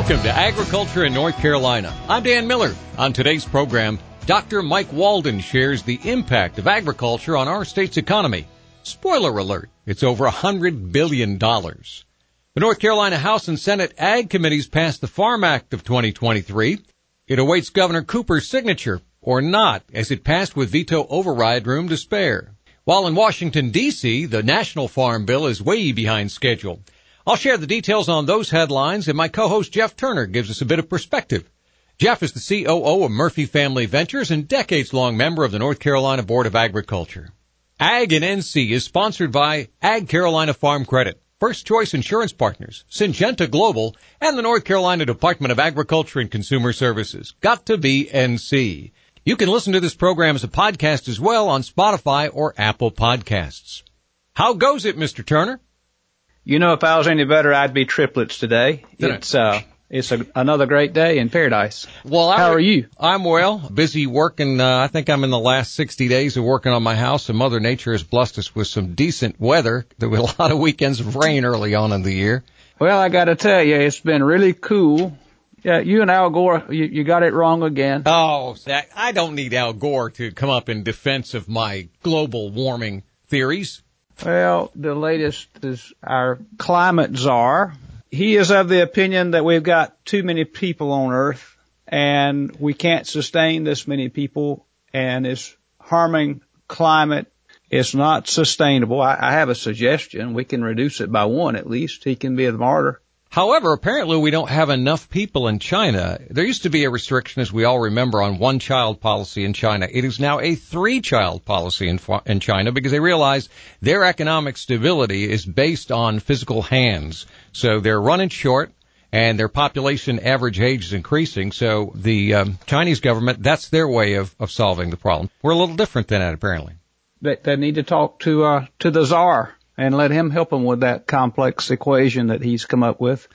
Welcome to Agriculture in North Carolina. I'm Dan Miller. On today's program, Dr. Mike Walden shares the impact of agriculture on our state's economy. Spoiler alert, it's over a $100 billion. The North Carolina House and Senate Ag Committees passed the Farm Act of 2023. It awaits Governor Cooper's signature, or not, as it passed with veto override room to spare. While in Washington, D.C., the National Farm Bill is way behind schedule. I'll share the details on those headlines, and my co-host Jeff Turner gives us a bit of perspective. Jeff is the COO of Murphy Family Ventures and decades-long member of the North Carolina Board of Agriculture. Ag and NC is sponsored by Ag Carolina Farm Credit, First Choice Insurance Partners, Syngenta Global, and the North Carolina Department of Agriculture and Consumer Services. Got to be NC. You can listen to this program as a podcast as well on Spotify or Apple Podcasts. How goes it, Mr. Turner? You know, if I was any better, I'd be triplets today. Did it's uh, it's a, another great day in paradise. Well, how I, are you? I'm well. Busy working. Uh, I think I'm in the last 60 days of working on my house, and Mother Nature has blessed us with some decent weather. There were a lot of weekends of rain early on in the year. Well, I got to tell you, it's been really cool. Yeah, you and Al Gore, you, you got it wrong again. Oh, I don't need Al Gore to come up in defense of my global warming theories. Well, the latest is our climate czar. He is of the opinion that we've got too many people on Earth and we can't sustain this many people and it's harming climate. It's not sustainable. I, I have a suggestion. We can reduce it by one at least. He can be the martyr. However, apparently we don't have enough people in China. There used to be a restriction, as we all remember, on one child policy in China. It is now a three child policy in, in China because they realize their economic stability is based on physical hands. So they're running short and their population average age is increasing. So the um, Chinese government, that's their way of, of solving the problem. We're a little different than that, apparently. They, they need to talk to, uh, to the czar and let him help them with that complex equation that he's come up with.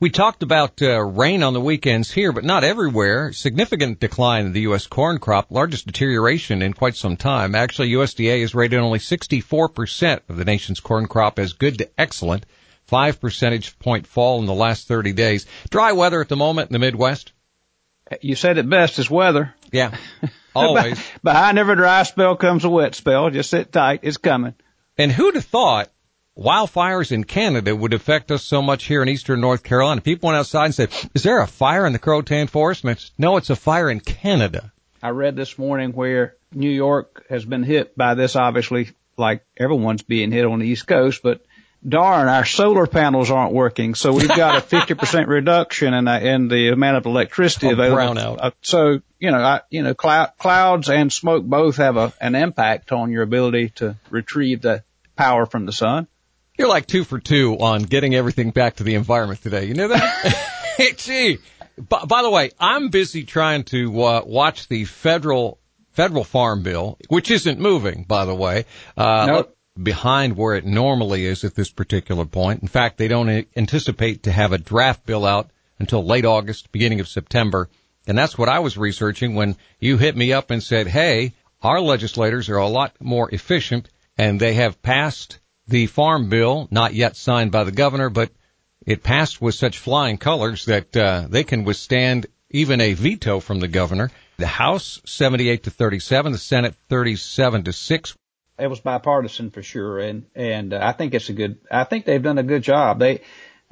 We talked about uh, rain on the weekends here, but not everywhere. Significant decline in the U.S. corn crop, largest deterioration in quite some time. Actually, USDA has rated only 64% of the nation's corn crop as good to excellent. Five percentage point fall in the last 30 days. Dry weather at the moment in the Midwest. You said it best, it's weather. Yeah, always. Behind every dry spell comes a wet spell. Just sit tight, it's coming. And who'd have thought wildfires in Canada would affect us so much here in eastern North Carolina? People went outside and said, is there a fire in the Croatan Forest? And said, no, it's a fire in Canada. I read this morning where New York has been hit by this, obviously, like everyone's being hit on the East Coast, but darn, our solar panels aren't working. So we've got a 50% reduction in, the, in the amount of electricity oh, available. Brownout. Uh, so, you know, I, you know, cloud, clouds and smoke both have a, an impact on your ability to retrieve the power from the sun. You're like two for two on getting everything back to the environment today. You know that? Gee. By, by, the way, I'm busy trying to uh, watch the federal federal farm bill, which isn't moving, by the way. Uh, nope behind where it normally is at this particular point. In fact, they don't anticipate to have a draft bill out until late August, beginning of September. And that's what I was researching when you hit me up and said, hey, our legislators are a lot more efficient and they have passed the farm bill, not yet signed by the governor, but it passed with such flying colors that uh, they can withstand even a veto from the governor. The House 78 to 37, the Senate 37 to 6 it was bipartisan for sure, and and uh, I think it's a good. I think they've done a good job. They,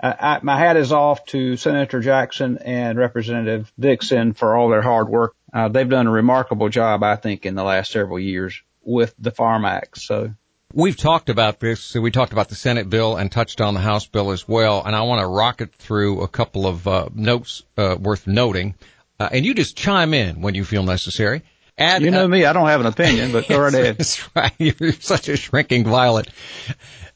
uh, I, my hat is off to Senator Jackson and Representative Dixon for all their hard work. Uh, they've done a remarkable job, I think, in the last several years with the Farm Act. So We've talked about this. So we talked about the Senate bill and touched on the House bill as well. And I want to rocket through a couple of uh, notes uh, worth noting. Uh, and you just chime in when you feel necessary. Add, you know uh, me, I don't have an opinion, but go right ahead. That's right. You're such a shrinking violet.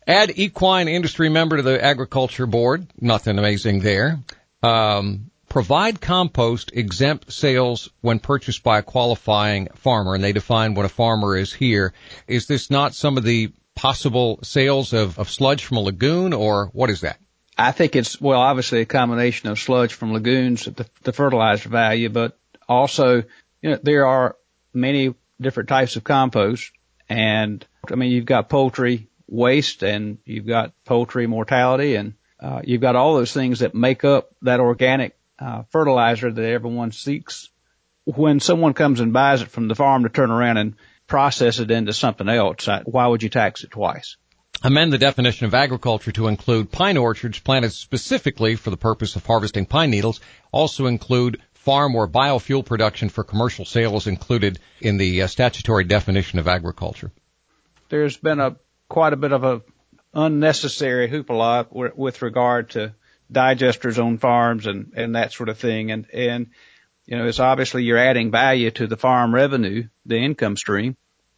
Add equine industry member to the agriculture board. Nothing amazing there. Um, provide compost exempt sales when purchased by a qualifying farmer, and they define what a farmer is here. Is this not some of the possible sales of, of sludge from a lagoon, or what is that? I think it's, well, obviously a combination of sludge from lagoons, the, the fertilizer value, but also, you know, there are many different types of compost. And I mean, you've got poultry waste and you've got poultry mortality and Uh, you've got all those things that make up that organic uh, fertilizer that everyone seeks. When someone comes and buys it from the farm to turn around and process it into something else, why would you tax it twice? Amend the definition of agriculture to include pine orchards planted specifically for the purpose of harvesting pine needles. Also include farm or biofuel production for commercial sales included in the uh, statutory definition of agriculture. There's been a quite a bit of a unnecessary hoopla with regard to digesters on farms and, and that sort of thing. And, and, you know, it's obviously you're adding value to the farm revenue, the income stream.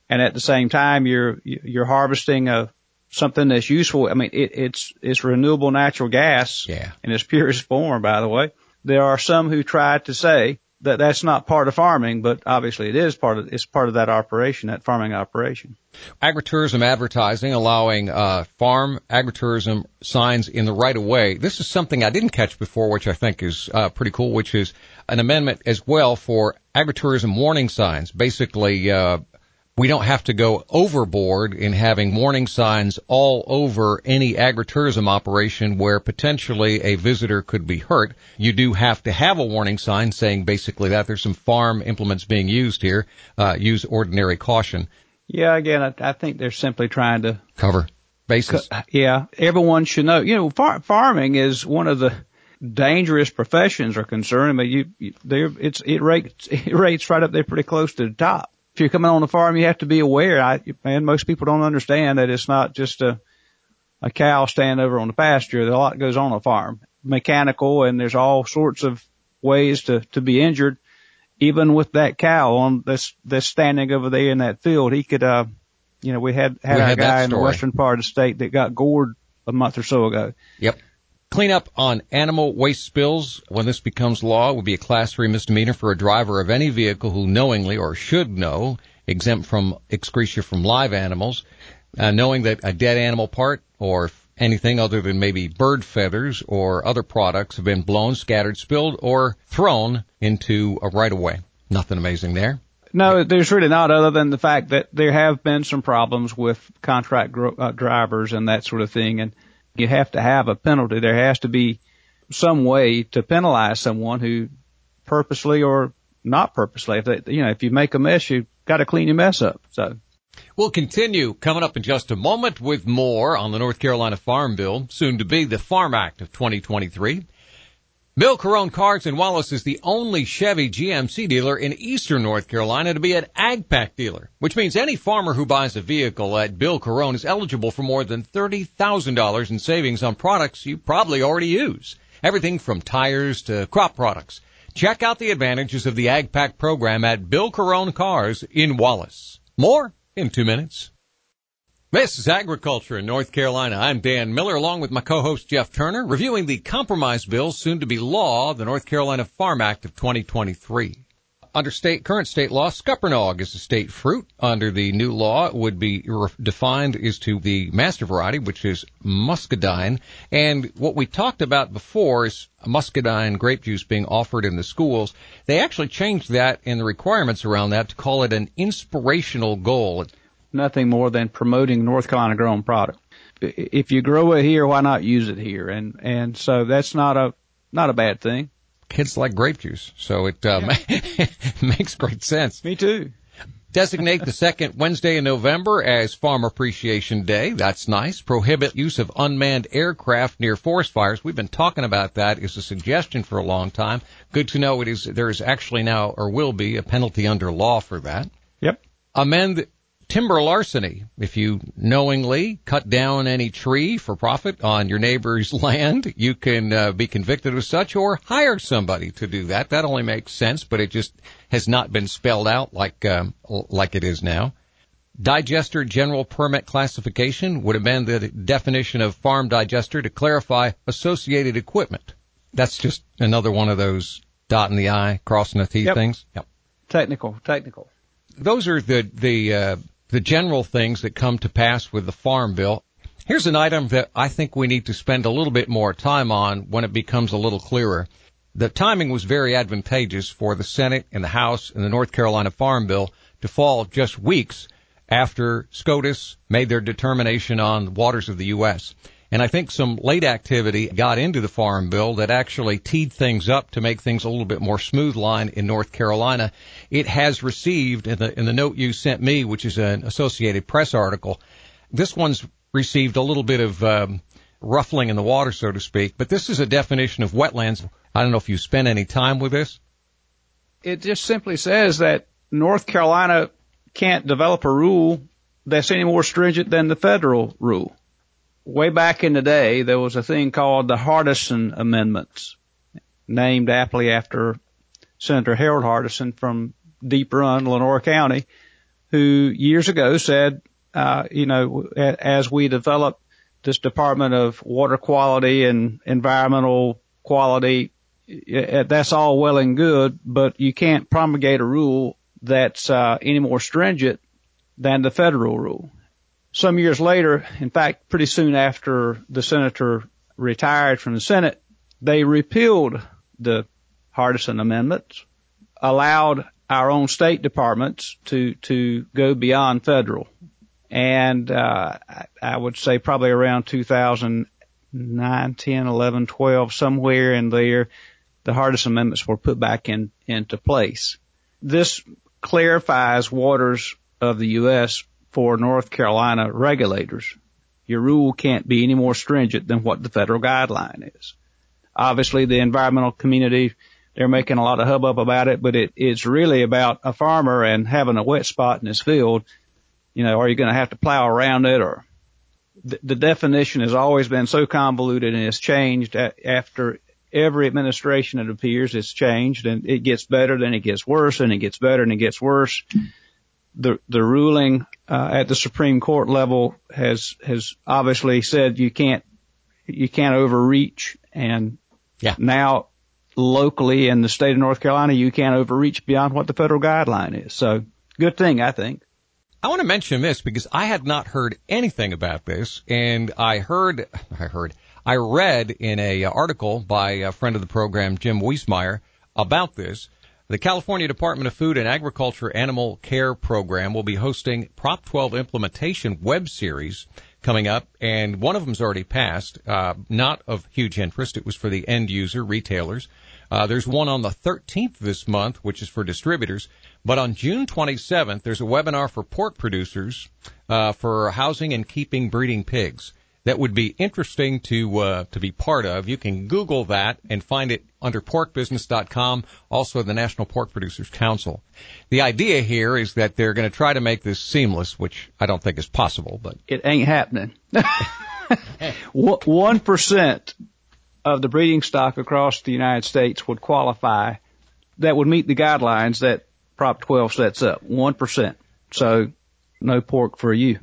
And at the same time, you're, you're harvesting a, something that's useful. I mean, it, it's, it's renewable natural gas yeah. in its purest form, by the way. There are some who try to say that that's not part of farming, but obviously it is part of it's part of that operation, that farming operation. Agritourism advertising allowing uh, farm agritourism signs in the right of way. This is something I didn't catch before, which I think is uh, pretty cool. Which is an amendment as well for agritourism warning signs. Basically, uh, we don't have to go overboard in having warning signs all over any agritourism operation where potentially a visitor could be hurt. You do have to have a warning sign saying basically that there's some farm implements being used here. Uh, use ordinary caution. Yeah, again, I, I think they're simply trying to cover bases. Yeah, everyone should know. You know, far, farming is one of the dangerous professions are concerned. I mean, you, you there, it's it rates it rates right up there pretty close to the top if you're coming on the farm, you have to be aware. I, man, most people don't understand that it's not just a, a cow standing over on the pasture. A lot goes on a farm, mechanical, and there's all sorts of ways to, to be injured. Even with that cow on this, this standing over there in that field, he could, uh, you know, we had, had we a had guy in the western part of the state that got gored a month or so ago. Yep. Cleanup on animal waste spills when this becomes law would be a class three misdemeanor for a driver of any vehicle who knowingly or should know exempt from excreta from live animals, uh, knowing that a dead animal part or anything other than maybe bird feathers or other products have been blown, scattered, spilled, or thrown into a right of way. Nothing amazing there. No, there's really not, other than the fact that there have been some problems with contract gro- uh, drivers and that sort of thing, and you have to have a penalty. There has to be some way to penalize someone who purposely or not purposely. If they, you know, if you make a mess, you've got to clean your mess up. So. We'll continue coming up in just a moment with more on the North Carolina Farm Bill, soon to be the Farm Act of 2023. Bill Carone Cars in Wallace is the only Chevy GMC dealer in eastern North Carolina to be an AgPack dealer, which means any farmer who buys a vehicle at Bill Carone is eligible for more than $30,000 in savings on products you probably already use. Everything from tires to crop products. Check out the advantages of the AgPack program at Bill Carone Cars in Wallace. More in two minutes. This is Agriculture in North Carolina. I'm Dan Miller along with my co-host Jeff Turner reviewing the compromise bill soon to be law, the North Carolina Farm Act of 2023. Under state, current state law, scuppernong is a state fruit. Under the new law, it would be defined as to the master variety, which is muscadine. And what we talked about before is muscadine grape juice being offered in the schools. They actually changed that in the requirements around that to call it an inspirational goal nothing more than promoting North Carolina grown product. If you grow it here, why not use it here? And and so that's not a not a bad thing. Kids like grape juice, so it uh, yeah. makes great sense. Me too. Designate the second Wednesday in November as Farm Appreciation Day. That's nice. Prohibit use of unmanned aircraft near forest fires. We've been talking about that as a suggestion for a long time. Good to know it is there is actually now or will be a penalty under law for that. Yep. Amend timber larceny. If you knowingly cut down any tree for profit on your neighbor's land, you can uh, be convicted of such or hire somebody to do that. That only makes sense, but it just has not been spelled out like um, like it is now. Digester general permit classification would amend the definition of farm digester to clarify associated equipment. That's just another one of those dot in the I, crossing the T yep. things. Yep. Technical, technical. Those are the the uh, the general things that come to pass with the Farm Bill. Here's an item that I think we need to spend a little bit more time on when it becomes a little clearer. The timing was very advantageous for the Senate and the House and the North Carolina Farm Bill to fall just weeks after SCOTUS made their determination on the waters of the U.S. And I think some late activity got into the farm bill that actually teed things up to make things a little bit more smooth line in North Carolina. It has received in the, in the note you sent me, which is an Associated Press article. This one's received a little bit of, um, ruffling in the water, so to speak, but this is a definition of wetlands. I don't know if you spent any time with this. It just simply says that North Carolina can't develop a rule that's any more stringent than the federal rule. Way back in the day, there was a thing called the Hardison Amendments, named aptly after Senator Harold Hardison from Deep Run, Lenoir County, who years ago said, uh, you know, as we develop this Department of Water Quality and Environmental Quality, that's all well and good, but you can't promulgate a rule that's uh, any more stringent than the federal rule. Some years later, in fact, pretty soon after the senator retired from the Senate, they repealed the Hardison amendments, allowed our own state departments to to go beyond federal, and uh, I would say probably around 2009, 10, 11, 12, somewhere in there, the Hardison amendments were put back in into place. This clarifies waters of the U.S. for North Carolina regulators. Your rule can't be any more stringent than what the federal guideline is. Obviously, the environmental community, they're making a lot of hubbub about it, but it, it's really about a farmer and having a wet spot in his field. You know, are you going to have to plow around it or the, the definition has always been so convoluted and it's changed after every administration it appears it's changed and it gets better, then it gets worse, and it gets better, and it gets worse. The the ruling uh, at the Supreme Court level has has obviously said you can't you can't overreach, and yeah. now locally in the state of North Carolina you can't overreach beyond what the federal guideline is. So good thing I think. I want to mention this because I had not heard anything about this, and I heard I heard I read in a article by a friend of the program, Jim Wiesemeyer, about this. The California Department of Food and Agriculture Animal Care Program will be hosting Prop 12 implementation web series coming up, and one of them's already passed. Uh, not of huge interest. It was for the end user retailers. Uh, there's one on the 13th this month, which is for distributors. But on June 27th, there's a webinar for pork producers uh, for housing and keeping breeding pigs that would be interesting to uh, to be part of. You can Google that and find it under porkbusiness.com, also the National Pork Producers Council. The idea here is that they're going to try to make this seamless, which I don't think is possible, but it ain't happening. One percent of the breeding stock across the United States would qualify that would meet the guidelines that Prop 12 sets up. One percent. So no pork for you.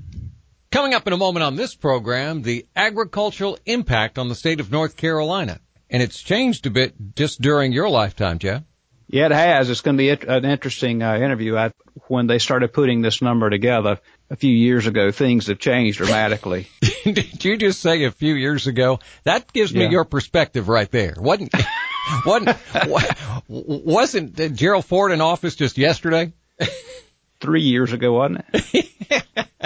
Coming up in a moment on this program, the agricultural impact on the state of North Carolina. And it's changed a bit just during your lifetime, Jeff. Yeah, it has. It's going to be an interesting uh, interview. I, when they started putting this number together a few years ago, things have changed dramatically. Did you just say a few years ago? That gives me your perspective right there. Wasn't, wasn't, wasn't Gerald Ford in office just yesterday? Three years ago, wasn't it?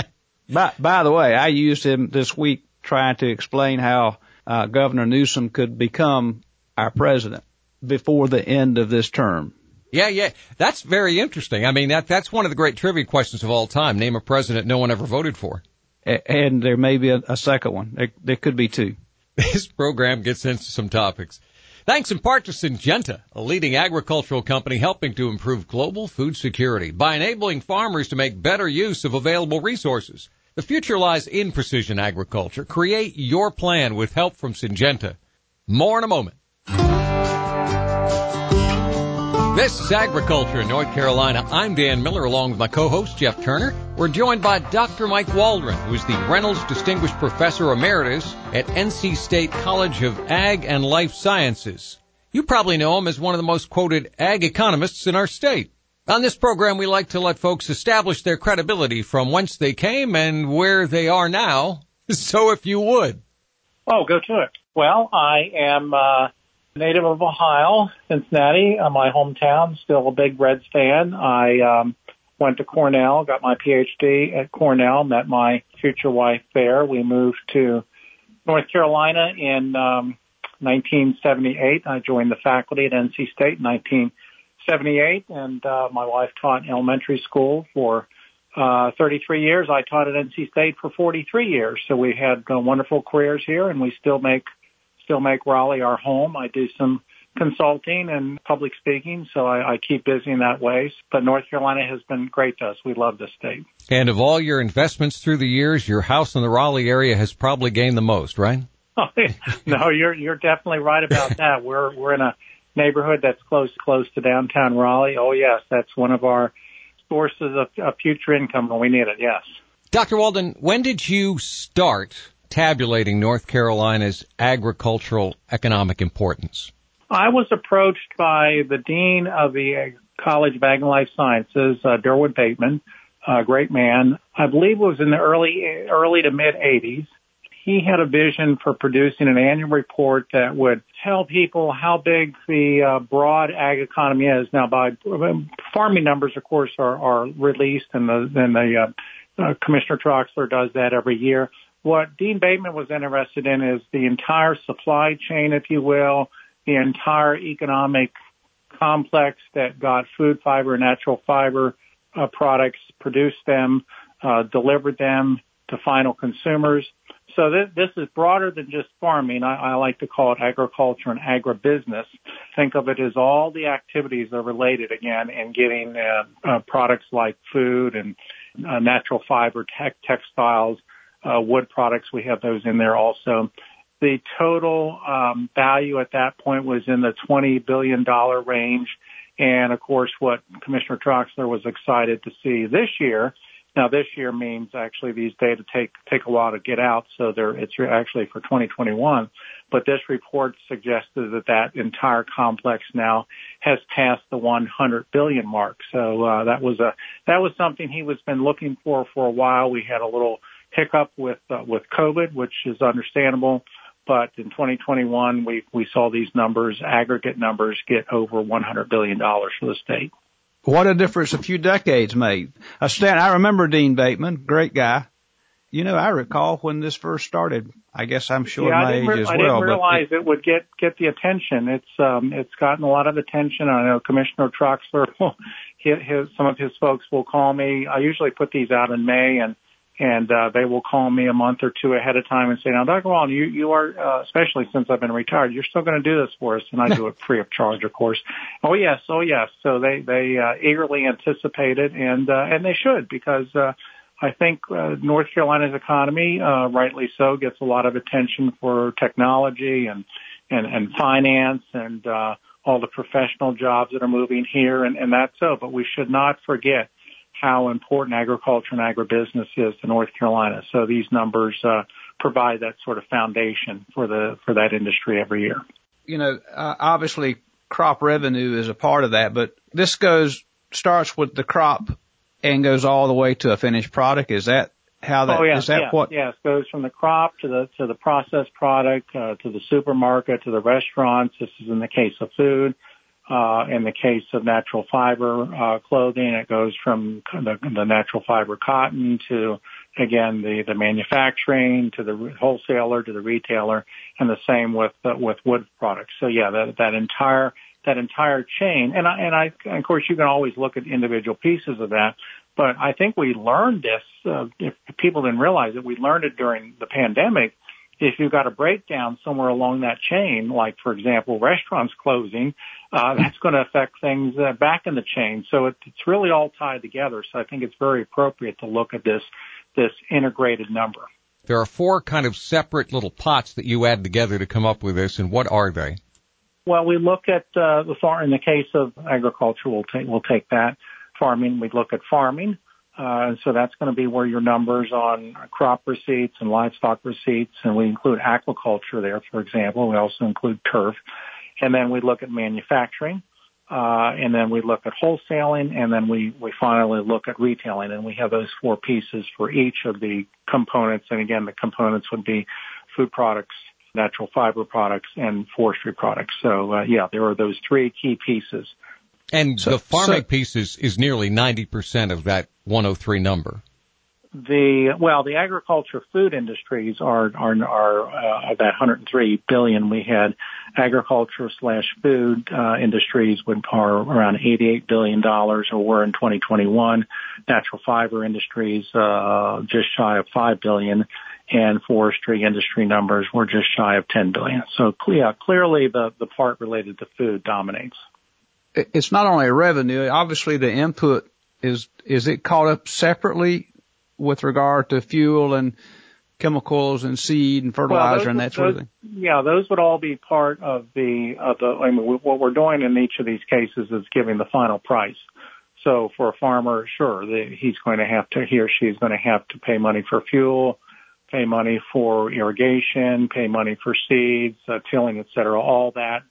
By, by the way, I used him this week trying to explain how uh, Governor Newsom could become our president before the end of this term. Yeah, yeah, that's very interesting. I mean, that that's one of the great trivia questions of all time. Name a president no one ever voted for. And there may be a, a second one. There, there could be two. This program gets into some topics. Thanks in part to Syngenta, a leading agricultural company helping to improve global food security by enabling farmers to make better use of available resources. The future lies in precision agriculture. Create your plan with help from Syngenta. More in a moment. This is Agriculture in North Carolina. I'm Dan Miller along with my co-host Jeff Turner. We're joined by Dr. Mike Walden, who is the Reynolds Distinguished Professor Emeritus at NC State College of Ag and Life Sciences. You probably know him as one of the most quoted ag economists in our state. On this program, we like to let folks establish their credibility from whence they came and where they are now. So if you would. Oh, go to it. Well, I am uh, native of Ohio, Cincinnati, uh, my hometown. Still a big Reds fan. I um, went to Cornell, got my PhD at Cornell, met my future wife there. We moved to North Carolina in um, 1978. I joined the faculty at NC State in 1978, and uh, my wife taught elementary school for uh, 33 years. I taught at NC State for 43 years. So we had uh, wonderful careers here, and we still make still make Raleigh our home. I do some consulting and public speaking, so I, I keep busy in that way. But North Carolina has been great to us. We love this state. And of all your investments through the years, your house in the Raleigh area has probably gained the most, right? no, you're you're definitely right about that. We're we're in a neighborhood that's close close to downtown Raleigh. Oh yes, that's one of our sources of, of future income when we need it. Yes. Dr. Walden, when did you start tabulating North Carolina's agricultural economic importance? I was approached by the dean of the College of Ag and Life Sciences, uh, Durward Bateman, a great man. I believe it was in the early early to mid 80s he had a vision for producing an annual report that would tell people how big the uh, broad ag economy is. Now, by farming numbers, of course, are, are released, and the, then the uh, uh, Commissioner Troxler does that every year. What Dean Bateman was interested in is the entire supply chain, if you will, the entire economic complex that got food fiber, natural fiber uh, products, produced them, uh, delivered them to final consumers so this, this is broader than just farming. I, I like to call it agriculture and agribusiness. Think of it as all the activities that are related again in getting uh, uh, products like food and uh, natural fiber, tech, textiles, uh, wood products. We have those in there also. The total um, value at that point was in the $20 billion range. And of course, what Commissioner Troxler was excited to see this year now this year means actually these data take take a while to get out, so they're it's actually for 2021. But this report suggested that that entire complex now has passed the 100 billion mark. So uh, that was a that was something he was been looking for for a while. We had a little hiccup with uh, with COVID, which is understandable. But in 2021, we we saw these numbers, aggregate numbers, get over 100 billion dollars for the state. What a difference a few decades made. I stand, I remember Dean Bateman, great guy. You know, I recall when this first started. I guess I'm sure yeah, my age re- as I well. I didn't realize it, it, would get get the attention. It's um it's gotten a lot of attention. I know Commissioner Troxler, his, his some of his folks will call me. I usually put these out in May, and and uh, they will call me a month or two ahead of time and say, "Now, Dr. Walden, you you are, uh, especially since I've been retired, you're still going to do this for us," and I do it free of charge, of course. Oh yes, oh yes. So they they uh, eagerly anticipate it, and uh, and they should because uh, I think uh, North Carolina's economy, uh, rightly so, gets a lot of attention for technology and and and finance and uh, all the professional jobs that are moving here, and and that's so. But we should not forget how important agriculture and agribusiness is to North Carolina. So these numbers uh, provide that sort of foundation for the for that industry every year. You know, uh, obviously crop revenue is a part of that, but this goes starts with the crop and goes all the way to a finished product. Is that how that oh, is that yeah, what? Yes, goes from the crop to the to the processed product uh, to the supermarket to the restaurants. This is in the case of food. Uh, in the case of natural fiber uh, clothing, it goes from the, the natural fiber cotton to again the the manufacturing to the wholesaler to the retailer, and the same with uh, with wood products. So yeah, that that entire that entire chain, and I, and I and of course you can always look at individual pieces of that, but I think we learned this. Uh, if people didn't realize it, we learned it during the pandemic if you've got a breakdown somewhere along that chain, like for example, restaurants closing, uh, that's going to affect things uh, back in the chain. So it, it's really all tied together. So I think it's very appropriate to look at this this integrated number. There are four kind of separate little pots that you add together to come up with this, and what are they? Well, we look at uh, the farm. In the case of agriculture, we'll take we'll take that farming. We look at farming. Uh, so that's going to be where your numbers on crop receipts and livestock receipts, and we include aquaculture there, for example. We also include turf. And then we look at manufacturing, uh, and then we look at wholesaling, and then we, we finally look at retailing, and we have those four pieces for each of the components. And again, the components would be food products, natural fiber products, and forestry products. So, uh, yeah, there are those three key pieces. And so, the farming so, piece is, is nearly 90% of that 103 number. the well, the agriculture food industries are are are uh, that 103 billion we had. Agriculture slash food uh, industries would are around 88 billion dollars, or were in 2021. Natural fiber industries uh, just shy of 5 billion, and forestry industry numbers were just shy of 10 billion. So yeah, clearly the the part related to food dominates. It's not only revenue. Obviously, the input is is it caught up separately with regard to fuel and chemicals and seed and fertilizer well, and that sort those, of thing? Yeah, those would all be part of the of the. I mean, what we're doing in each of these cases is giving the final price. So for a farmer, sure, the, he's going to have to, he or she is going to have to pay money for fuel, pay money for irrigation, pay money for seeds, uh, tilling, et cetera. All that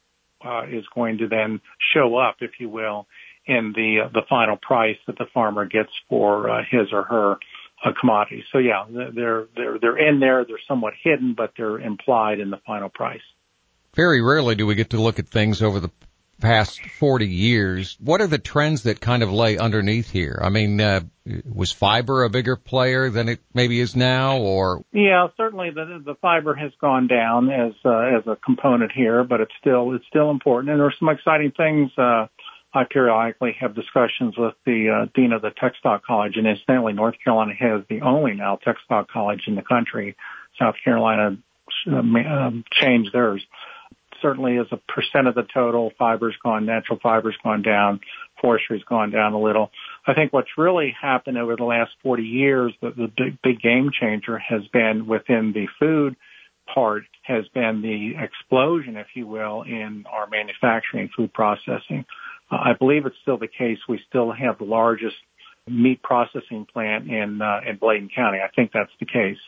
uh, is going to then show up, if you will, in the uh, the final price that the farmer gets for uh, his or her uh, commodities. So yeah, they're they're they're in there. They're somewhat hidden, but they're implied in the final price. Very rarely do we get to look at things over the past 40 years. What are the trends that kind of lay underneath here? I mean, uh, was fiber a bigger player than it maybe is now, or? Yeah, certainly the the fiber has gone down as uh, as a component here, but it's still it's still important, and there are some exciting things. Uh, I periodically have discussions with the uh, dean of the Textile College, and incidentally, North Carolina has the only now textile College in the country. South Carolina uh, um, changed theirs. Certainly, as a percent of the total, fiber's gone, natural fiber's gone down, forestry's gone down a little. I think what's really happened over the last 40 years, the, the big, big game changer has been within the food part has been the explosion, if you will, in our manufacturing food processing. I believe it's still the case. We still have the largest meat processing plant in uh, in Bladen County. I think that's the case.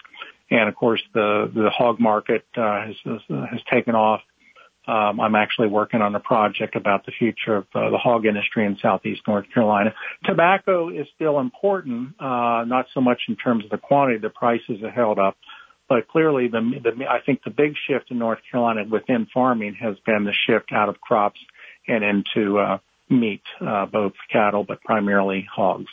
And of course, the the hog market uh, has has taken off. Um, I'm actually working on a project about the future of uh, the hog industry in southeast North Carolina. Tobacco is still important, uh, not so much in terms of the quantity. The prices are held up, but clearly, the, the I think the big shift in North Carolina within farming has been the shift out of crops and into uh, meat, uh, both cattle, but primarily hogs.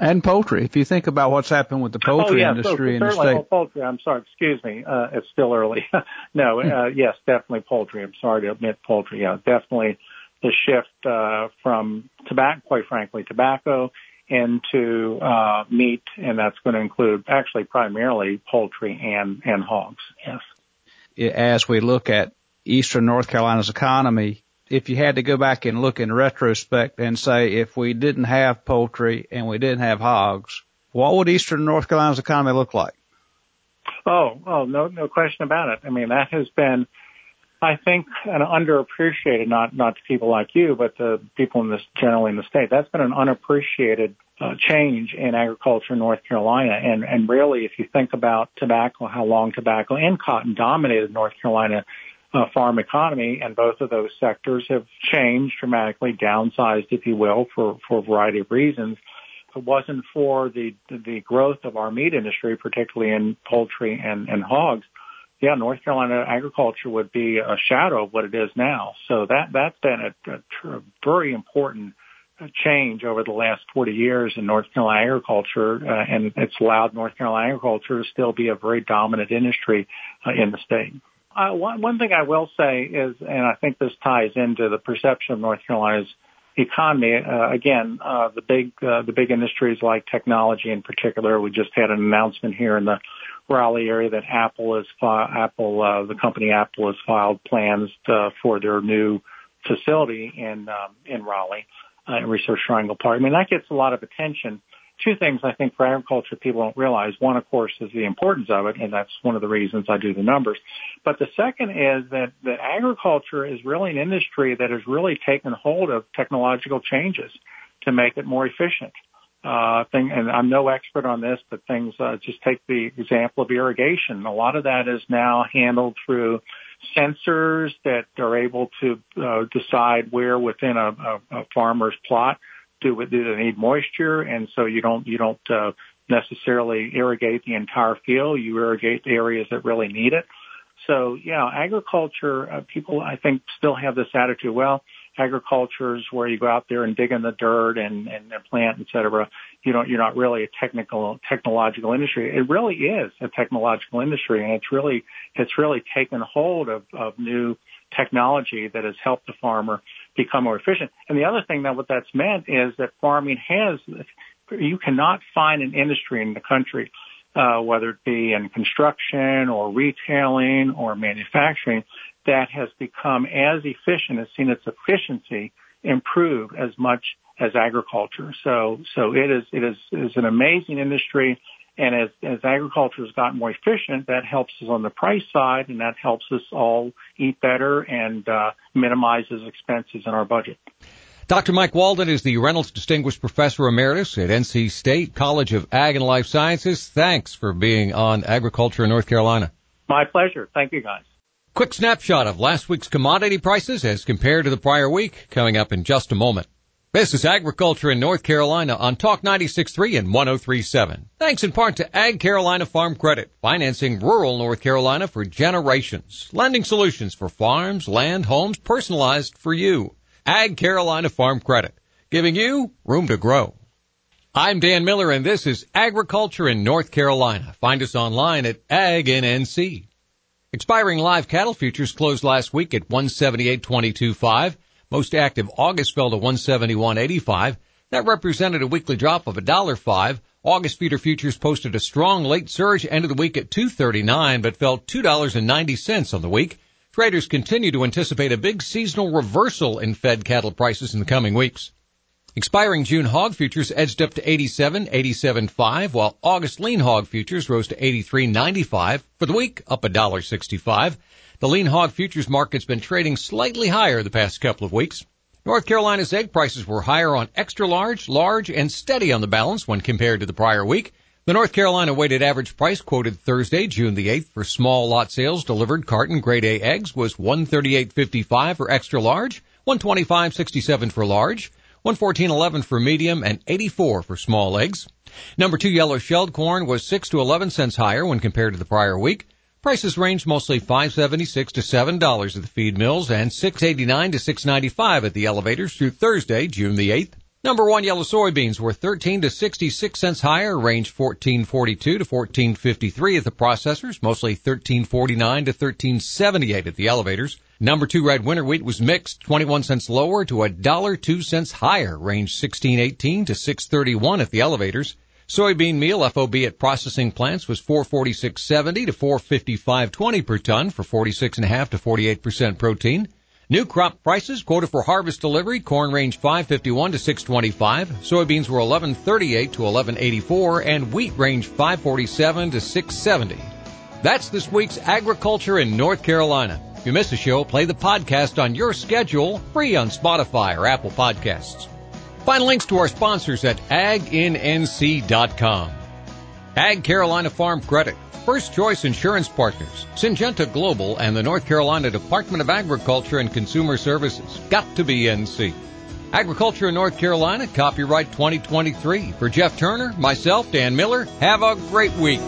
And poultry. If you think about what's happened with the poultry oh, yeah, industry so in the state. Oh, poultry. I'm sorry. Excuse me. Uh, it's still early. no, uh, yes, definitely poultry. I'm sorry to admit poultry. Yeah, definitely the shift, uh, from tobacco, quite frankly, tobacco into, uh, meat. And that's going to include actually primarily poultry and, and hogs. Yes. As we look at Eastern North Carolina's economy, if you had to go back and look in retrospect and say if we didn't have poultry and we didn't have hogs, what would Eastern North Carolina's economy look like? Oh, oh, no, no question about it. I mean, that has been, I think, an underappreciated, not, not to people like you, but the people in this, generally in the state. That's been an unappreciated uh, change in agriculture in North Carolina. And, and really, if you think about tobacco, how long tobacco and cotton dominated North Carolina, uh, farm economy, and both of those sectors have changed dramatically, downsized, if you will, for, for a variety of reasons. If it wasn't for the, the growth of our meat industry, particularly in poultry and, and hogs, yeah, North Carolina agriculture would be a shadow of what it is now. So that, that's been a, a, a very important change over the last 40 years in North Carolina agriculture, uh, and it's allowed North Carolina agriculture to still be a very dominant industry uh, in the state uh, one, one thing I will say is, and I think this ties into the perception of North Carolina's economy. Uh, again, uh, the big uh, the big industries like technology in particular. We just had an announcement here in the Raleigh area that Apple is fi- Apple uh, the company Apple has filed plans to, for their new facility in um, in Raleigh, uh, in Research Triangle Park. I mean that gets a lot of attention two things I think for agriculture people don't realize. One, of course, is the importance of it, and that's one of the reasons I do the numbers. But the second is that, that agriculture is really an industry that has really taken hold of technological changes to make it more efficient. Uh, thing, and I'm no expert on this, but things, uh, just take the example of irrigation. A lot of that is now handled through sensors that are able to uh, decide where within a, a, a farmer's plot do do they need moisture, and so you don't you don't uh, necessarily irrigate the entire field. You irrigate the areas that really need it. So yeah, agriculture uh, people I think still have this attitude. Well, agriculture is where you go out there and dig in the dirt and, and, plant, et cetera. You know, you're not really a technical, technological industry. It really is a technological industry and it's really, it's really taken hold of, of new technology that has helped the farmer become more efficient. And the other thing that what that's meant is that farming has, you cannot find an industry in the country, uh, whether it be in construction or retailing or manufacturing that has become as efficient, has seen its efficiency improve as much as agriculture. So, so it is, it is, is an amazing industry. And as, as agriculture has gotten more efficient, that helps us on the price side and that helps us all eat better and, uh, minimizes expenses in our budget. Dr. Mike Walden is the Reynolds Distinguished Professor Emeritus at NC State College of Ag and Life Sciences. Thanks for being on Agriculture in North Carolina. My pleasure. Thank you guys. Quick snapshot of last week's commodity prices as compared to the prior week coming up in just a moment. This is Agriculture in North Carolina on Talk 96.3 and 103.7. Thanks in part to Ag Carolina Farm Credit, financing rural North Carolina for generations. Lending solutions for farms, land, homes, personalized for you. Ag Carolina Farm Credit, giving you room to grow. I'm Dan Miller and this is Agriculture in North Carolina. Find us online at AgNNC. Expiring live cattle futures closed last week at 178.22.5. Most active August fell to 171.85. That represented a weekly drop of $1.05. August feeder futures posted a strong late surge, ended the week at 239, but fell $2.90 on the week. Traders continue to anticipate a big seasonal reversal in fed cattle prices in the coming weeks. Expiring June hog futures edged up to 87, 87.5, while August lean hog futures rose to 83.95. For the week, up $1.65. The lean hog futures market's been trading slightly higher the past couple of weeks. North Carolina's egg prices were higher on extra large, large, and steady on the balance when compared to the prior week. The North Carolina weighted average price quoted Thursday, June the 8th for small lot sales delivered carton grade A eggs was 138.55 for extra large, 125.67 for large, 114.11 for medium and 84 for small eggs. Number two yellow shelled corn was 6 to 11 cents higher when compared to the prior week. Prices ranged mostly 576 to $7 at the feed mills and 689 to 695 at the elevators through Thursday, June the 8th. Number one yellow soybeans were 13 to 66 cents higher, range 1442 to 1453 at the processors, mostly 1349 to 1378 at the elevators. Number two red winter wheat was mixed, 21 cents lower to a dollar two cents higher, range 1618 to 631 at the elevators. Soybean meal FOB at processing plants was 446.70 to 455.20 per ton for 46.5 to 48% protein. New crop prices quoted for harvest delivery, corn range 551 to 625, soybeans were 1138 to 1184, and wheat range 547 to 670. That's this week's Agriculture in North Carolina. If you miss a show, play the podcast on your schedule, free on Spotify or Apple Podcasts. Find links to our sponsors at agnnc.com. Ag Carolina Farm Credit, First Choice Insurance Partners, Syngenta Global, and the North Carolina Department of Agriculture and Consumer Services. Got to be NC. Agriculture in North Carolina, copyright 2023. For Jeff Turner, myself, Dan Miller, have a great week.